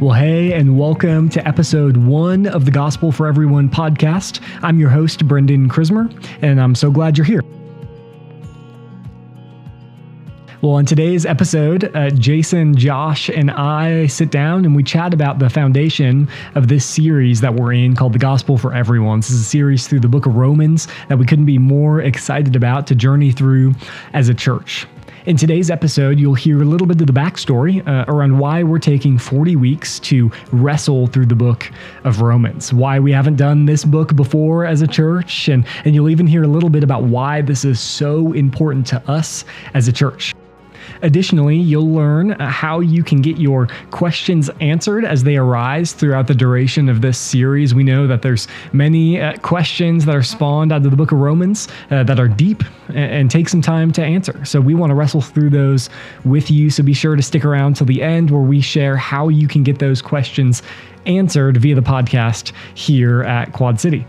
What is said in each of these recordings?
Well, hey, and welcome to episode one of the Gospel for Everyone podcast. I'm your host, Brendan Chrismer, and I'm so glad you're here. Well, in today's episode, uh, Jason, Josh, and I sit down and we chat about the foundation of this series that we're in called The Gospel for Everyone. This is a series through the book of Romans that we couldn't be more excited about to journey through as a church. In today's episode, you'll hear a little bit of the backstory uh, around why we're taking 40 weeks to wrestle through the book of Romans, why we haven't done this book before as a church, and, and you'll even hear a little bit about why this is so important to us as a church. Additionally, you'll learn uh, how you can get your questions answered as they arise throughout the duration of this series. We know that there's many uh, questions that are spawned out of the book of Romans uh, that are deep and, and take some time to answer. So we want to wrestle through those with you. So be sure to stick around till the end where we share how you can get those questions answered via the podcast here at Quad City.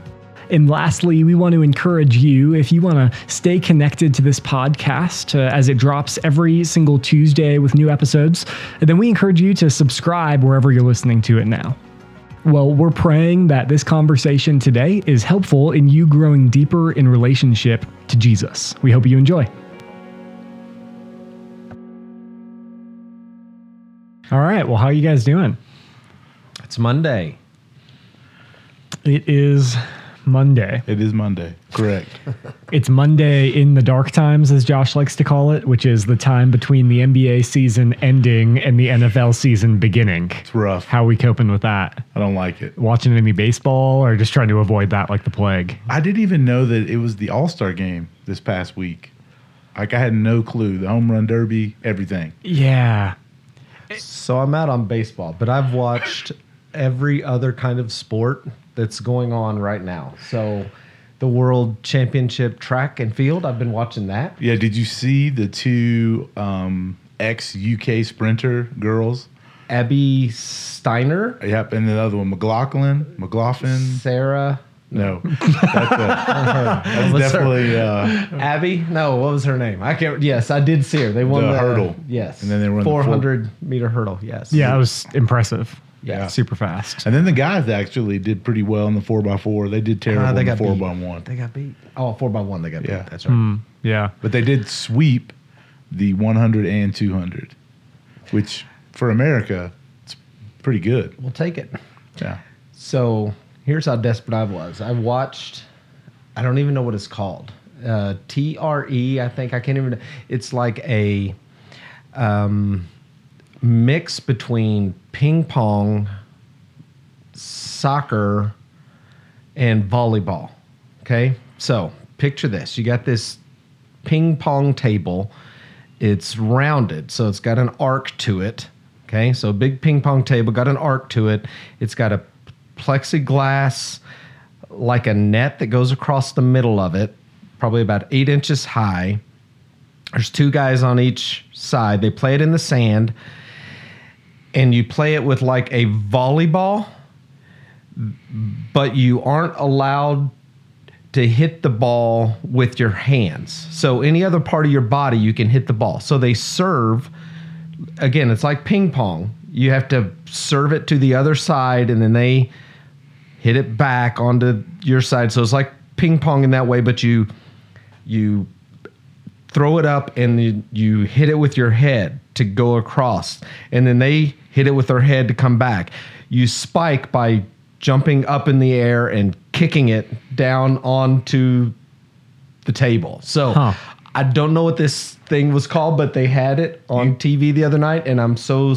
And lastly, we want to encourage you if you want to stay connected to this podcast uh, as it drops every single Tuesday with new episodes, then we encourage you to subscribe wherever you're listening to it now. Well, we're praying that this conversation today is helpful in you growing deeper in relationship to Jesus. We hope you enjoy. All right. Well, how are you guys doing? It's Monday. It is Monday. It is Monday. Correct. It's Monday in the dark times, as Josh likes to call it, which is the time between the NBA season ending and the NFL season beginning. It's rough. How are we coping with that? I don't like it. Watching any baseball or just trying to avoid that like the plague? I didn't even know that it was the All Star game this past week. Like I had no clue. The home run derby, everything. Yeah. So I'm out on baseball, but I've watched every other kind of sport that's going on right now. So the World Championship track and field, I've been watching that. Yeah. Did you see the two um, ex UK sprinter girls? Abby Steiner, Yep. And the other one, McLaughlin. McLaughlin. Sarah, No. That's, a, that's What's her- definitely uh, Abby. No, what was her name? I can't. Yes, I did see her. They won The the, hurdle. Yes, And then they run the full- 400 meter hurdle. Yes. Yeah, it was impressive. Yeah. Super fast. And then the guys actually did pretty well in the 4x4. They did terrible Ah, they in the got beat. 4x1. They got beat. Oh, four by one. They got Yeah. beat. That's right. Mm, yeah. But they did sweep the 100 and 200, which for America, it's pretty good. We'll take it. Yeah. So here's how desperate I was. I watched. I don't even know what it's called. Uh, T R E. I think I can't even. It's like a um, mix between ping pong, soccer, and volleyball. Okay, so picture this: you got this ping pong table. It's rounded, so it's got an arc to it. Okay, so a big ping pong table got an arc to it. It's got a plexiglass, like a net that goes across the middle of it, probably about eight inches high. There's two guys on each side. They play it in the sand, and you play it with like a volleyball, but you aren't allowed to hit the ball with your hands. So any other part of your body you can hit the ball. So they serve again, it's like ping pong. You have to serve it to the other side and then they hit it back onto your side. So it's like ping pong in that way, but you you throw it up and you, you hit it with your head to go across and then they hit it with their head to come back you spike by jumping up in the air and kicking it down onto the table so Huh. i don't know what this thing was called but they had it on tv the other night and i'm so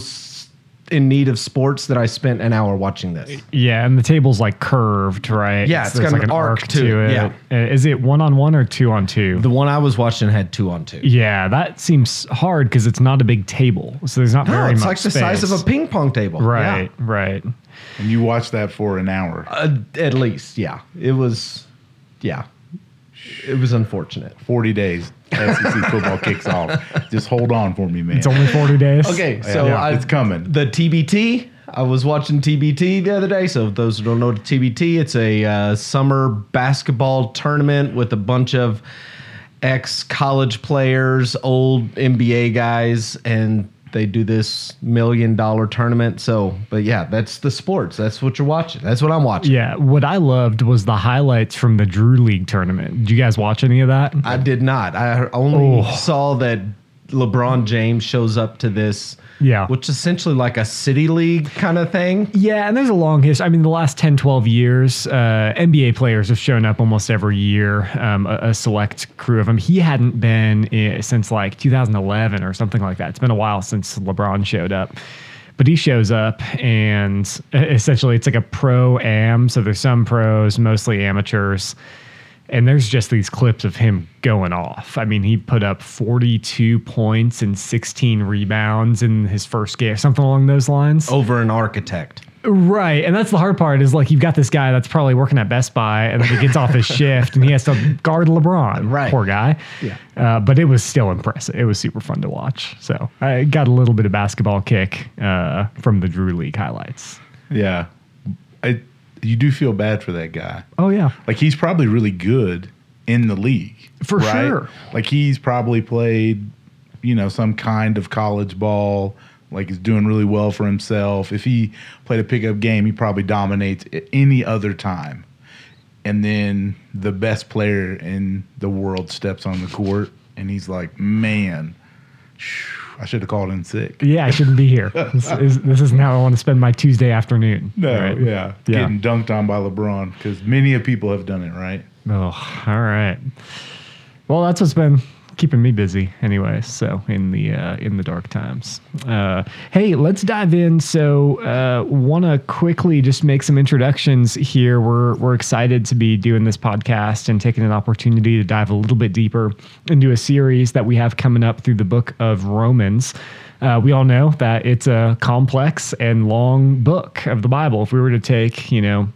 in need of sports that i spent an hour watching this Yeah, and the table's like curved, right? Yeah, it's got like an arc to it, yeah. Uh, Is it one on one or two on two? the one i was watching had two on two yeah, that seems hard because it's not a big table, so there's not no, very it's much like the size of a ping pong table Yeah. Right, right. And you watched that for an hour. Uh, at least, yeah. It was, yeah. It was unfortunate. 40 days. SEC football kicks off. Just hold on for me, man. It's only 40 days. Okay, so yeah, I, it's coming. The TBT. I was watching TBT the other day. So those who don't know TBT, it's a uh, summer basketball tournament with a bunch of ex college players, old NBA guys, and they do this million dollar tournament. So, but yeah, that's the sports. That's what you're watching. That's what I'm watching. Yeah, what I loved was the highlights from the Drew League tournament. Did you guys watch any of that? I did not. I only Oh. saw that LeBron James shows up to this, Yeah. which is essentially like a city league kind of thing. Yeah, and there's a long history. I mean, the last 10, 12 years, uh, NBA players have shown up almost every year, um, a, a select crew of them. He hadn't been i since like 2011 or something like that. It's been a while since LeBron showed up. But he shows up, and essentially it's like a pro am. So there's some pros, mostly amateurs. And there's just these clips of him going off. I mean, he put up 42 points and 16 rebounds in his first game, something along those lines. Over an architect. Right. And that's the hard part is like you've got this guy that's probably working at Best Buy and then he gets off his shift and he has to guard LeBron. Right. Poor guy. Yeah. Uh, but it was still impressive. It was super fun to watch. So I got a little bit of basketball kick uh, from the Drew League highlights. Yeah, you do feel bad for that guy. Oh, yeah. Like he's probably really good in the league. For sure. Like he's probably played, you know, some kind of college ball, like he's doing really well for himself. If he played a pickup game, he probably dominates at any other time. And then the best player in the world steps on the court and he's like, "Man, phew, I should have called in sick." Yeah, I shouldn't be here. This is, this isn't how I want to spend my Tuesday afternoon. No, Right? yeah. Yeah. Getting dunked on by LeBron because many of people have done it, right? Oh, all right. Well, that's what's been keeping me busy, anyway. So in the uh, in the dark times. Uh, hey, let's dive in. So, uh, want to quickly just make some introductions here. We're we're excited to be doing this podcast and taking an opportunity to dive a little bit deeper into a series that we have coming up through the book of Romans. Uh, we all know that it's a complex and long book of the Bible. If we were to take, you know,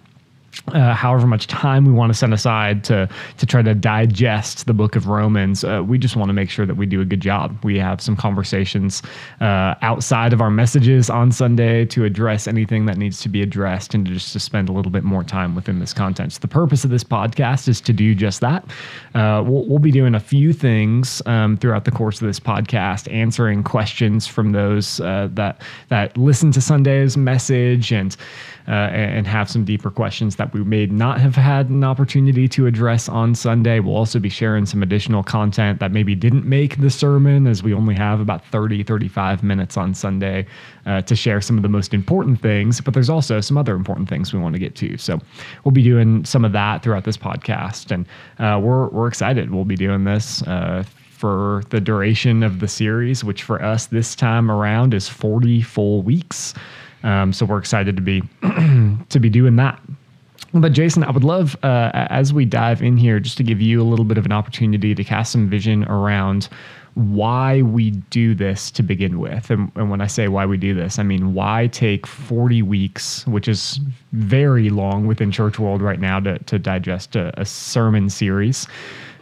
uh, however much time we want to set aside to to try to digest the book of Romans, uh, we just want to make sure that we do a good job. We have some conversations uh, outside of our messages on Sunday to address anything that needs to be addressed and to just to spend a little bit more time within this content. So the purpose of this podcast is to do just that. Uh, we'll, we'll be doing a few things um, throughout the course of this podcast, answering questions from those uh, that that listen to Sunday's message and uh, and have some deeper questions that we may not have had an opportunity to address on Sunday. We'll also be sharing some additional content that maybe didn't make the sermon, as we only have about 30, 35 minutes on Sunday uh, to share some of the most important things. But there's also some other important things we want to get to. So we'll be doing some of that throughout this podcast. And uh, we're, we're excited. We'll be doing this. Uh, for the duration of the series, which for us this time around is 40 full weeks. Um, so we're excited to be to be doing that. But Jason, I would love uh, as we dive in here, just to give you a little bit of an opportunity to cast some vision around why we do this to begin with. And, and when I say why we do this, I mean why take 40 weeks, which is very long within church world right now, to, to digest a, a sermon series.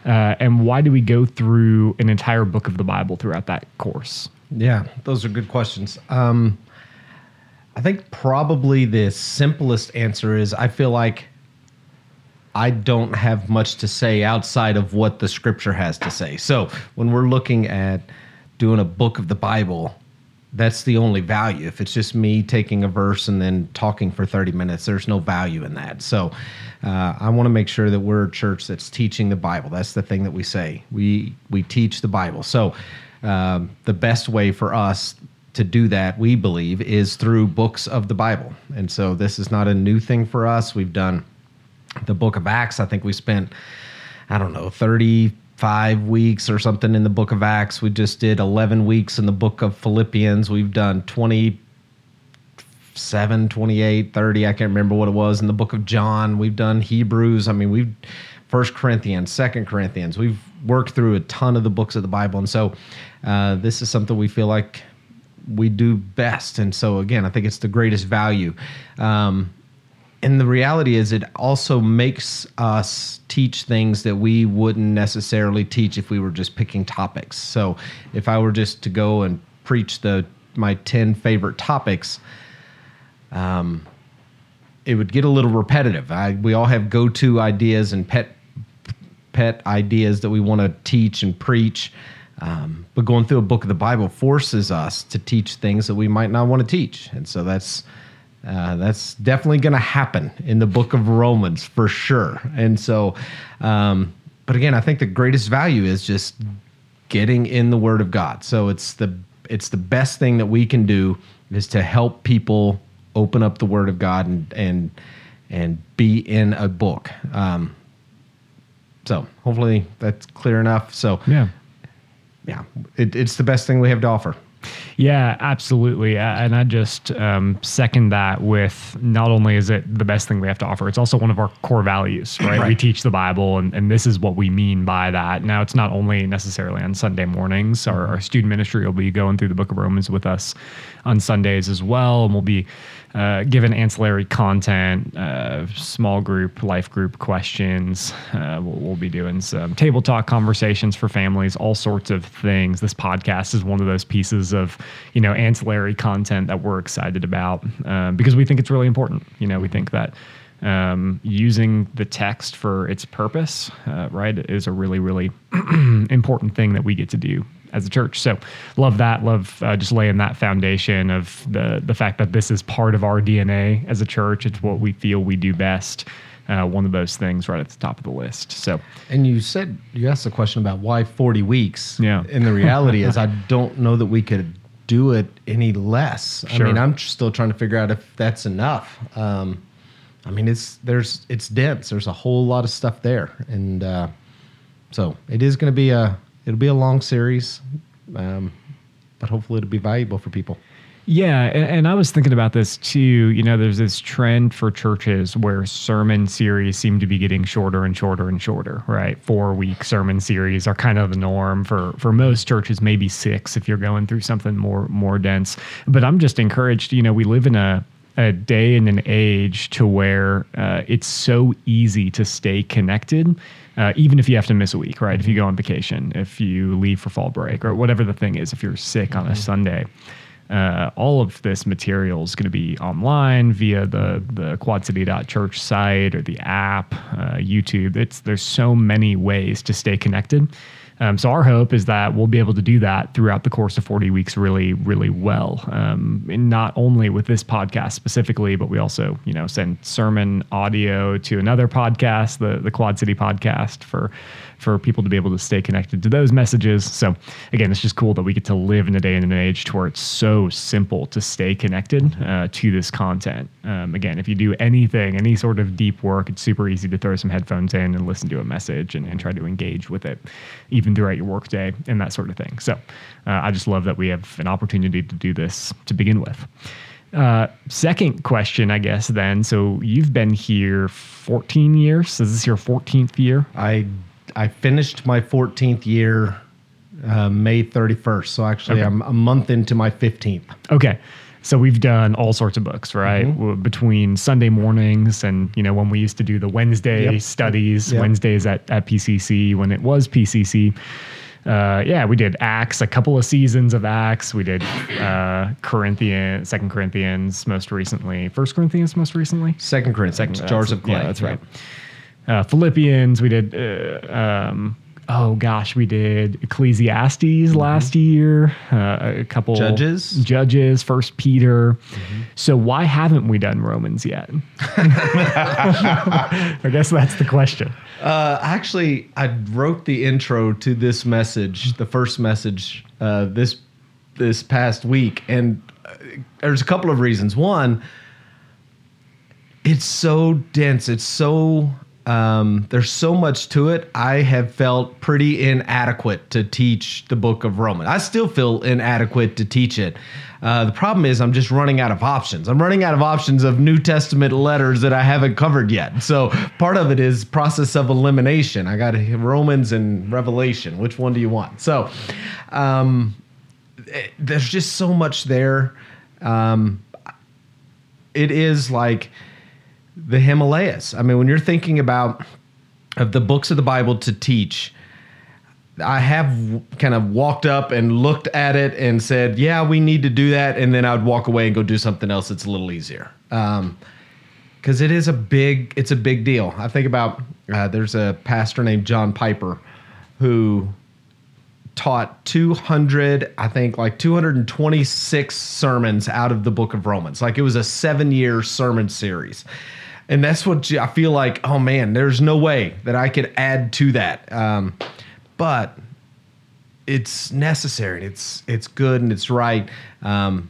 Uh, and why do we go through an entire book of the Bible throughout that course? Yeah, those are good questions. Um, I think probably the simplest answer is I feel like I don't have much to say outside of what the scripture has to say. So when we're looking at doing a book of the Bible, that's the only value. If it's just me taking a verse and then talking for 30 minutes, there's no value in that. So uh, I want to make sure that we're a church that's teaching the Bible. That's the thing that we say. We we teach the Bible. So um, the best way for us to do that, we believe, is through books of the Bible. And so this is not a new thing for us. We've done the book of Acts. I think we spent, I don't know, 35 weeks or something in the book of Acts. We just did 11 weeks in the book of Philippians. We've done 27, 28, 30. I can't remember what it was in the book of John. We've done Hebrews. I mean, we've First Corinthians, Second Corinthians. We've worked through a ton of the books of the Bible. And so uh, this is something we feel like we do best. And so, again, I think it's the greatest value. Um, and the reality is, it also makes us teach things that we wouldn't necessarily teach if we were just picking topics. So, if I were just to go and preach the my ten favorite topics, um, it would get a little repetitive. I, we all have go-to ideas and pet pet ideas that we want to teach and preach. Um, but going through a book of the Bible forces us to teach things that we might not want to teach, and so that's uh, that's definitely going to happen in the book of Romans for sure. And so, um, but again, I think the greatest value is just getting in the Word of God. So it's the it's the best thing that we can do is to help people open up the Word of God and and and be in a book. Um, so hopefully that's clear enough. So Yeah. Yeah, it, it's the best thing we have to offer. Yeah, absolutely. And I just um, second that with not only is it the best thing we have to offer, it's also one of our core values, right? We teach the Bible, and, and this is what we mean by that. Now, it's not only necessarily on Sunday mornings. Our, our student ministry will be going through the book of Romans with us on Sundays as well, and we'll be uh, given ancillary content, uh, small group, life group questions. Uh, we'll, we'll be doing some table talk conversations for families, all sorts of things. This podcast is one of those pieces of, you know, ancillary content that we're excited about um, because we think it's really important. You know, we think that um, using the text for its purpose, uh, right, is a really, really important thing that we get to do as a church. So love that. Love uh, just laying that foundation of the the fact that this is part of our DNA as a church. It's what we feel we do best. Uh, one of those things right at the top of the list. So And you said you asked a question about why 40 weeks. Yeah. And the reality is, I don't know that we could do it any less. Sure. I mean, I'm still trying to figure out if that's enough. Um, I mean, it's there's it's dense. There's a whole lot of stuff there, and uh, so it is going to be a it'll be a long series, um, but hopefully it'll be valuable for people. Yeah, and, and I was thinking about this too. You know, there's this trend for churches where sermon series seem to be getting shorter and shorter and shorter, right? Four week sermon series are kind of the norm for for most churches, maybe six if you're going through something more more dense. But I'm just encouraged. You know, we live in a a day and an age to where uh, it's so easy to stay connected, uh, even if you have to miss a week, right? If you go on vacation, if you leave for fall break, or whatever the thing is, if you're sick on a Sunday uh, all of this material is going to be online via the the quadcity.church site or the app, uh, YouTube. It's there's so many ways to stay connected. Um, so our hope is that we'll be able to do that throughout the course of 40 weeks really, really well. Um, and not only with this podcast specifically, but we also, you know, send sermon audio to another podcast, the the Quad City podcast for for people to be able to stay connected to those messages. So again, it's just cool that we get to live in a day and an age to where it's so simple to stay connected uh, to this content. Um, again, if you do anything, any sort of deep work, it's super easy to throw some headphones in and listen to a message and, and try to engage with it, even throughout your workday and that sort of thing. So uh, I just love that we have an opportunity to do this to begin with. Uh, second question, I guess, then. So you've been here 14 years. Is this your 14th year? I I finished my 14th year uh, May 31st, so actually Okay. I'm a month into my 15th. Okay. So we've done all sorts of books, right? W- Between Sunday mornings and, you know, when we used to do the Wednesday Yep. studies, Yep. Wednesdays at, at PCC when it was PCC. Uh, yeah, we did Acts, a couple of seasons of Acts. We did uh, Corinthians, Second Corinthians, most recently, First Corinthians, most recently. Second Corinthians, Second- jars of clay. Yeah, that's right. Uh, Philippians, we did. Uh, um, oh gosh, we did Ecclesiastes last year. Uh, a couple Judges? Judges, First Peter. So why haven't we done Romans yet? I guess that's the question. Uh, actually, I wrote the intro to this message, the first message, uh, this this past week, and uh, there's a couple of reasons. One, it's so dense. It's so um, there's so much to it. I have felt pretty inadequate to teach the book of Romans. I still feel inadequate to teach it. Uh, the problem is I'm just running out of options. I'm running out of options of New Testament letters that I haven't covered yet. So part of it is process of elimination. I got Romans and Revelation. Which one do you want? So um, eh, there's just so much there. Um, it is like the Himalayas. I mean, when you're thinking about of the books of the Bible to teach, I have kind of walked up and looked at it and said, "Yeah, we need to do that," and then I'd walk away and go do something else that's a little easier. Um, because it is a big, it's a big deal. I think about uh, there's a pastor named John Piper who taught 200, I think like 226 sermons out of the book of Romans. Like it was a seven year sermon series. And that's what I feel like, oh man, there's no way that I could add to that. Um, but it's necessary. It's it's good and it's right. Um,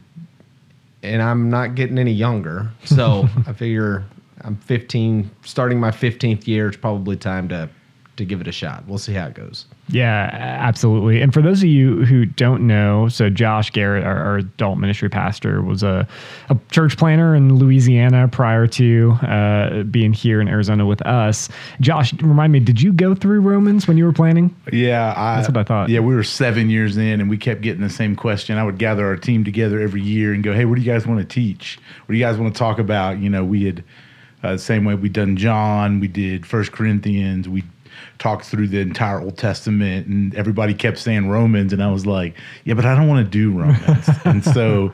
and I'm not getting any younger, so I figure I'm 15, starting my 15th year. It's probably time to to give it a shot. We'll see how it goes. Yeah, absolutely. And for those of you who don't know, so Josh Garrett, our, our adult ministry pastor, was a, a, church planter in Louisiana prior to uh, being here in Arizona with us. Josh, remind me, did you go through Romans when you were planning? Yeah, I, that's what I thought. Yeah, we were seven years in, and we kept getting the same question. I would gather our team together every year and go, "Hey, what do you guys want to teach? What do you guys want to talk about?" You know, we had. Uh, same way we done John, we did First Corinthians, we talked through the entire Old Testament, and everybody kept saying Romans, and I was like, yeah, but I don't want to do Romans. and so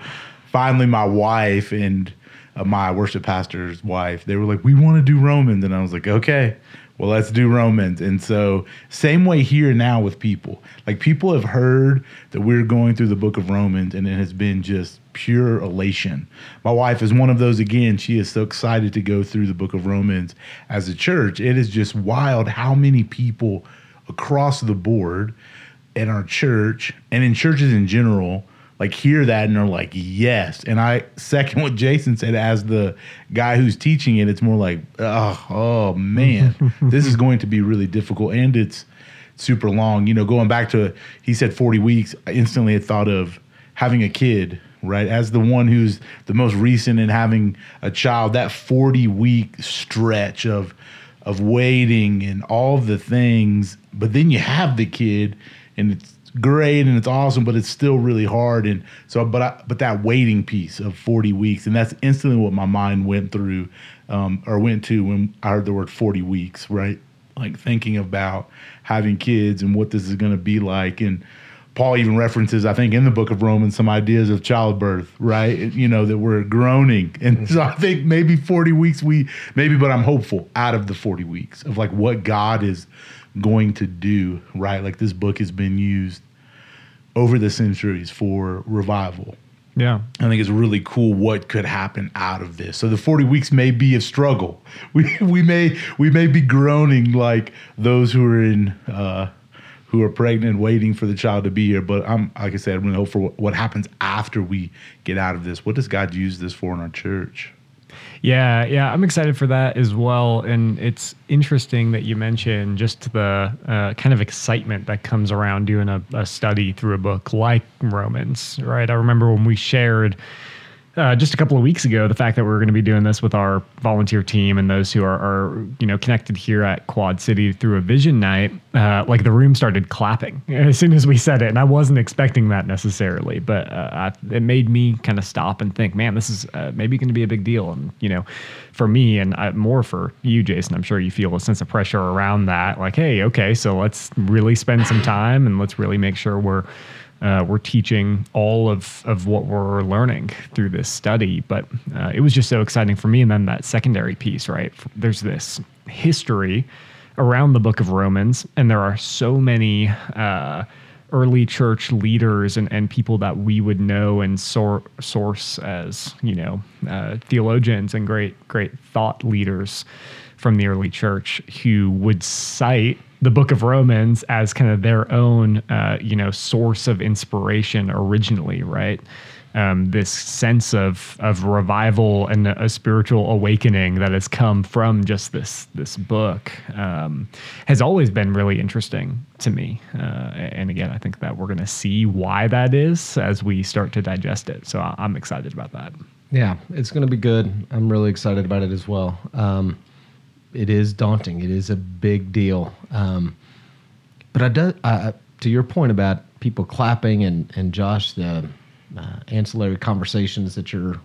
finally, my wife and uh, my worship pastor's wife, they were like, we want to do Romans, and I was like, okay. Well, let's do Romans. And so, same way here now with people. Like, people have heard that we're going through the book of Romans, and it has been just pure elation. My wife is one of those again. She is so excited to go through the book of Romans as a church. It is just wild how many people across the board in our church and in churches in general like hear that and are like yes and i second what jason said as the guy who's teaching it it's more like oh, oh man this is going to be really difficult and it's super long you know going back to he said 40 weeks i instantly had thought of having a kid right? As the one who's the most recent in having a child, that 40 week stretch of of waiting and all the things, but then you have the kid and it's great and it's awesome, but it's still really hard. And so, but I, but that waiting piece of 40 weeks, and that's instantly what my mind went through um, or went to when I heard the word 40 weeks, right? Like thinking about having kids and what this is going to be like and Paul even references, I think, in the book of Romans, some ideas of childbirth, right? You know, that we're groaning. And so I think maybe 40 weeks, we, maybe, but I'm hopeful out of the 40 weeks of like what God is going to do, right? Like this book has been used over the centuries for revival. Yeah. I think it's really cool what could happen out of this. So the 40 weeks may be a struggle. We, we may we may be groaning like those who are in uh, who are pregnant waiting for the child to be here. But I'm, like I said, I'm really hope for what, happens after we get out of this. What does God use this for in our church? Yeah, yeah, I'm excited for that as well. And it's interesting that you mentioned just the uh, kind of excitement that comes around doing a, a study through a book like Romans, right? I remember when we shared uh, just a couple of weeks ago the fact that we are going to be doing this with our volunteer team and those who are, are you know connected here at Quad City through a vision night. Uh, like the room started clapping as soon as we said it, and I wasn't expecting that necessarily, but uh, I, it made me kind of stop and think, man, this is uh, maybe going to be a big deal. And you know, for me and uh, more for you, Jason, I'm sure you feel a sense of pressure around that. Like, hey, okay, so let's really spend some time and let's really make sure we're uh, we're teaching all of, of what we're learning through this study. But uh, it was just so exciting for me. And then that secondary piece, right? There's this history around the book of Romans, and there are so many uh, early church leaders and, and people that we would know and sor- source as, you know, uh, theologians and great, great thought leaders from the early church who would cite the book of Romans as kind of their own, uh, you know, source of inspiration originally, right? Um, this sense of of revival and a spiritual awakening that has come from just this this book um, has always been really interesting to me. Uh, and again, I think that we're going to see why that is as we start to digest it. So I'm excited about that. Yeah, it's going to be good. I'm really excited about it as well. Um, it is daunting. It is a big deal. Um, but I do, uh, to your point about people clapping and and Josh, the uh, ancillary conversations that you're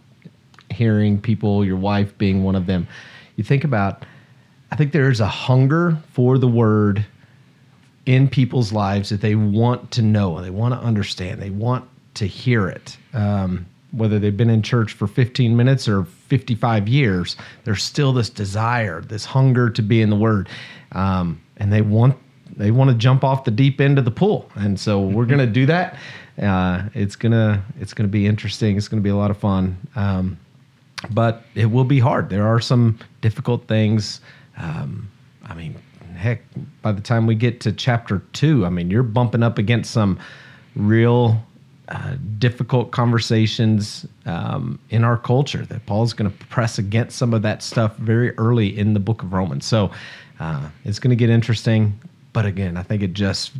hearing, people, your wife being one of them. You think about. I think there's a hunger for the word in people's lives that they want to know, they want to understand, they want to hear it. Um, whether they've been in church for 15 minutes or 55 years, there's still this desire, this hunger to be in the Word, um, and they want they want to jump off the deep end of the pool, and so we're gonna do that. Uh, it's gonna it's gonna be interesting. It's gonna be a lot of fun, um, but it will be hard. There are some difficult things. Um, I mean, heck, by the time we get to chapter two, I mean, you're bumping up against some real uh, difficult conversations um, in our culture that Paul's going to press against some of that stuff very early in the book of Romans. So uh, it's going to get interesting. But again, I think it just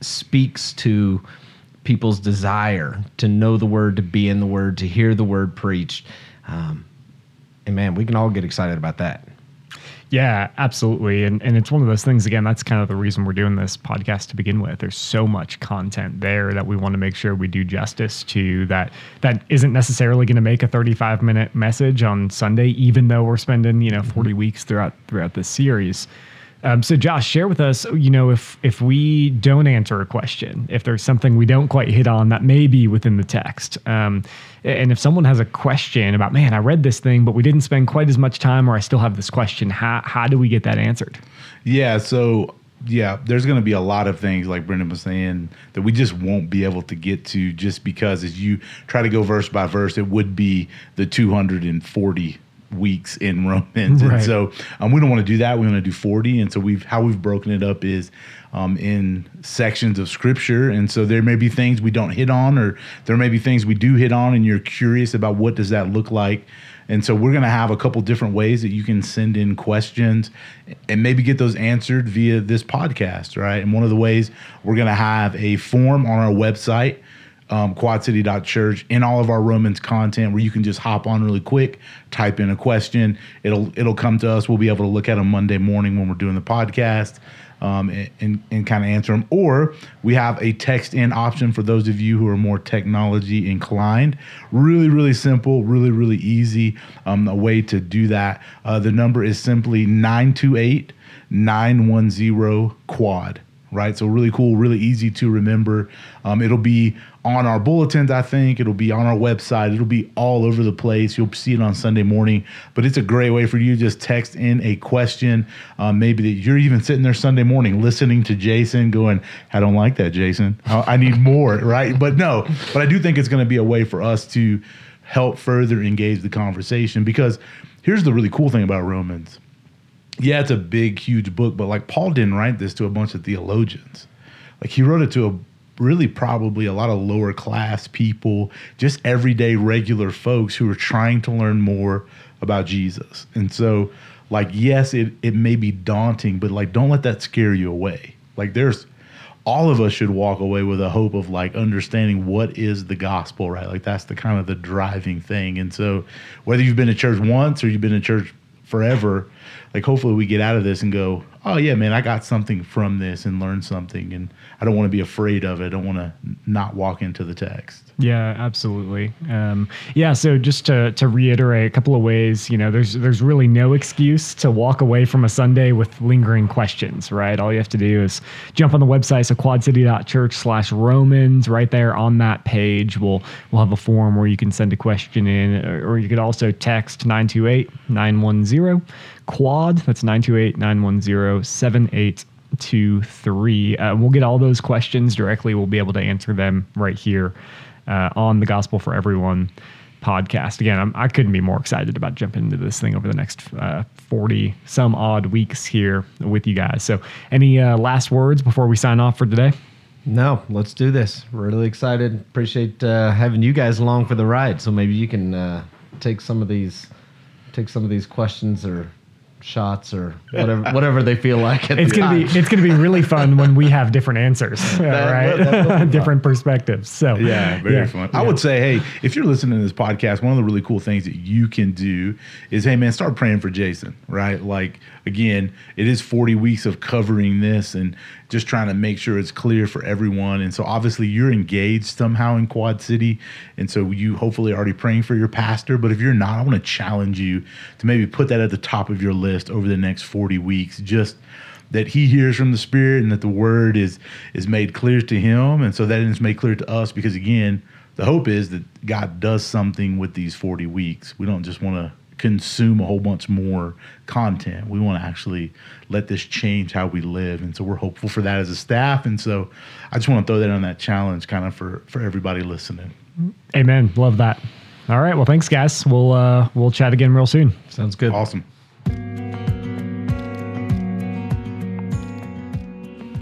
speaks to people's desire to know the word, to be in the word, to hear the word preached. Um, and man, we can all get excited about that. Yeah, absolutely. And and it's one of those things again, that's kind of the reason we're doing this podcast to begin with. There's so much content there that we want to make sure we do justice to that that isn't necessarily going to make a 35 minute message on Sunday even though we're spending, you know, 40 mm-hmm. weeks throughout throughout this series. Um, so, Josh, share with us, you know, if if we don't answer a question, if there's something we don't quite hit on that may be within the text, um, and if someone has a question about, man, I read this thing, but we didn't spend quite as much time, or I still have this question, how how do we get that answered? Yeah, so yeah, there's going to be a lot of things like Brendan was saying that we just won't be able to get to just because as you try to go verse by verse, it would be the 240 weeks in Romans. Right. And so um, we don't want to do that. We want to do 40. And so we've how we've broken it up is um, in sections of scripture. And so there may be things we don't hit on, or there may be things we do hit on, and you're curious about what does that look like. And so we're going to have a couple different ways that you can send in questions and maybe get those answered via this podcast, right? And one of the ways we're going to have a form on our website um, quadcity.church in all of our Romans content where you can just hop on really quick, type in a question. It'll it'll come to us. We'll be able to look at them Monday morning when we're doing the podcast um, and, and, and kind of answer them. Or we have a text in option for those of you who are more technology inclined. Really, really simple, really, really easy um, a way to do that. Uh, the number is simply 928 910 quad right? So really cool, really easy to remember. Um, it'll be on our bulletins, I think. It'll be on our website. It'll be all over the place. You'll see it on Sunday morning. But it's a great way for you to just text in a question. Um, maybe that you're even sitting there Sunday morning listening to Jason going, I don't like that, Jason. I, I need more, right? But no, but I do think it's going to be a way for us to help further engage the conversation because here's the really cool thing about Romans yeah, it's a big, huge book, but like Paul didn't write this to a bunch of theologians. Like he wrote it to a really probably a lot of lower class people, just everyday regular folks who are trying to learn more about Jesus. And so, like, yes, it, it may be daunting, but like, don't let that scare you away. Like, there's all of us should walk away with a hope of like understanding what is the gospel, right? Like, that's the kind of the driving thing. And so, whether you've been to church once or you've been to church forever, like hopefully we get out of this and go, oh yeah, man, I got something from this and learned something, and I don't want to be afraid of it. I don't want to not walk into the text. Yeah, absolutely. Um, yeah, so just to to reiterate a couple of ways, you know, there's there's really no excuse to walk away from a Sunday with lingering questions, right? All you have to do is jump on the website, so quadcity.church slash Romans. Right there on that page, we'll we'll have a form where you can send a question in, or you could also text 928 910 quad. That's 928 910 7823. Uh, we'll get all those questions directly. We'll be able to answer them right here uh, on the Gospel for Everyone podcast. Again, I'm, I could not be more excited about jumping into this thing over the next uh, 40 some odd weeks here with you guys. So, any uh, last words before we sign off for today? No, let's do this. Really excited. Appreciate uh, having you guys along for the ride. So maybe you can uh, take some of these, take some of these questions or shots or whatever whatever they feel like. it's gonna time. be it's gonna be really fun when we have different answers, that, right? different perspectives. So yeah, very yeah, fun. Yeah. I would say, hey, if you're listening to this podcast, one of the really cool things that you can do is, hey man, start praying for Jason. Right? Like again, it is 40 weeks of covering this and just trying to make sure it's clear for everyone. And so obviously you're engaged somehow in Quad City. And so you hopefully already praying for your pastor. But if you're not, I want to challenge you to maybe put that at the top of your list over the next 40 weeks. Just that he hears from the Spirit and that the word is is made clear to him. And so that is made clear to us because again, the hope is that God does something with these 40 weeks. We don't just want to consume a whole bunch more content. We want to actually let this change how we live. And so we're hopeful for that as a staff. And so I just want to throw that on that challenge kind of for, for everybody listening. Amen. Love that. All right. Well, thanks, guys. We'll uh, we'll chat again real soon. Sounds good. Awesome.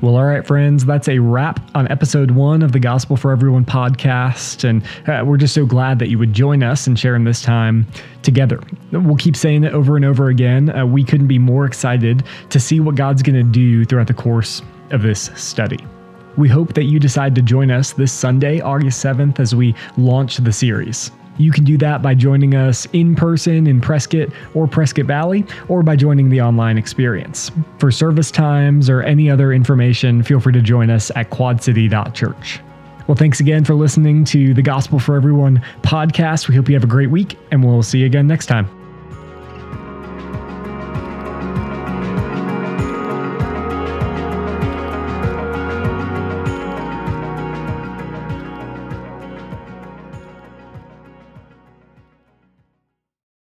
Well, all right, friends, that's a wrap on episode one of the Gospel for Everyone podcast. And uh, we're just so glad that you would join us and share in this time together. We'll keep saying it over and over again. Uh, we couldn't be more excited to see what God's going to do throughout the course of this study. We hope that you decide to join us this Sunday, August 7th, as we launch the series. You can do that by joining us in person in Prescott or Prescott Valley, or by joining the online experience. For service times or any other information, feel free to join us at quadcity.church. Well, thanks again for listening to the Gospel for Everyone podcast. We hope you have a great week, and we'll see you again next time.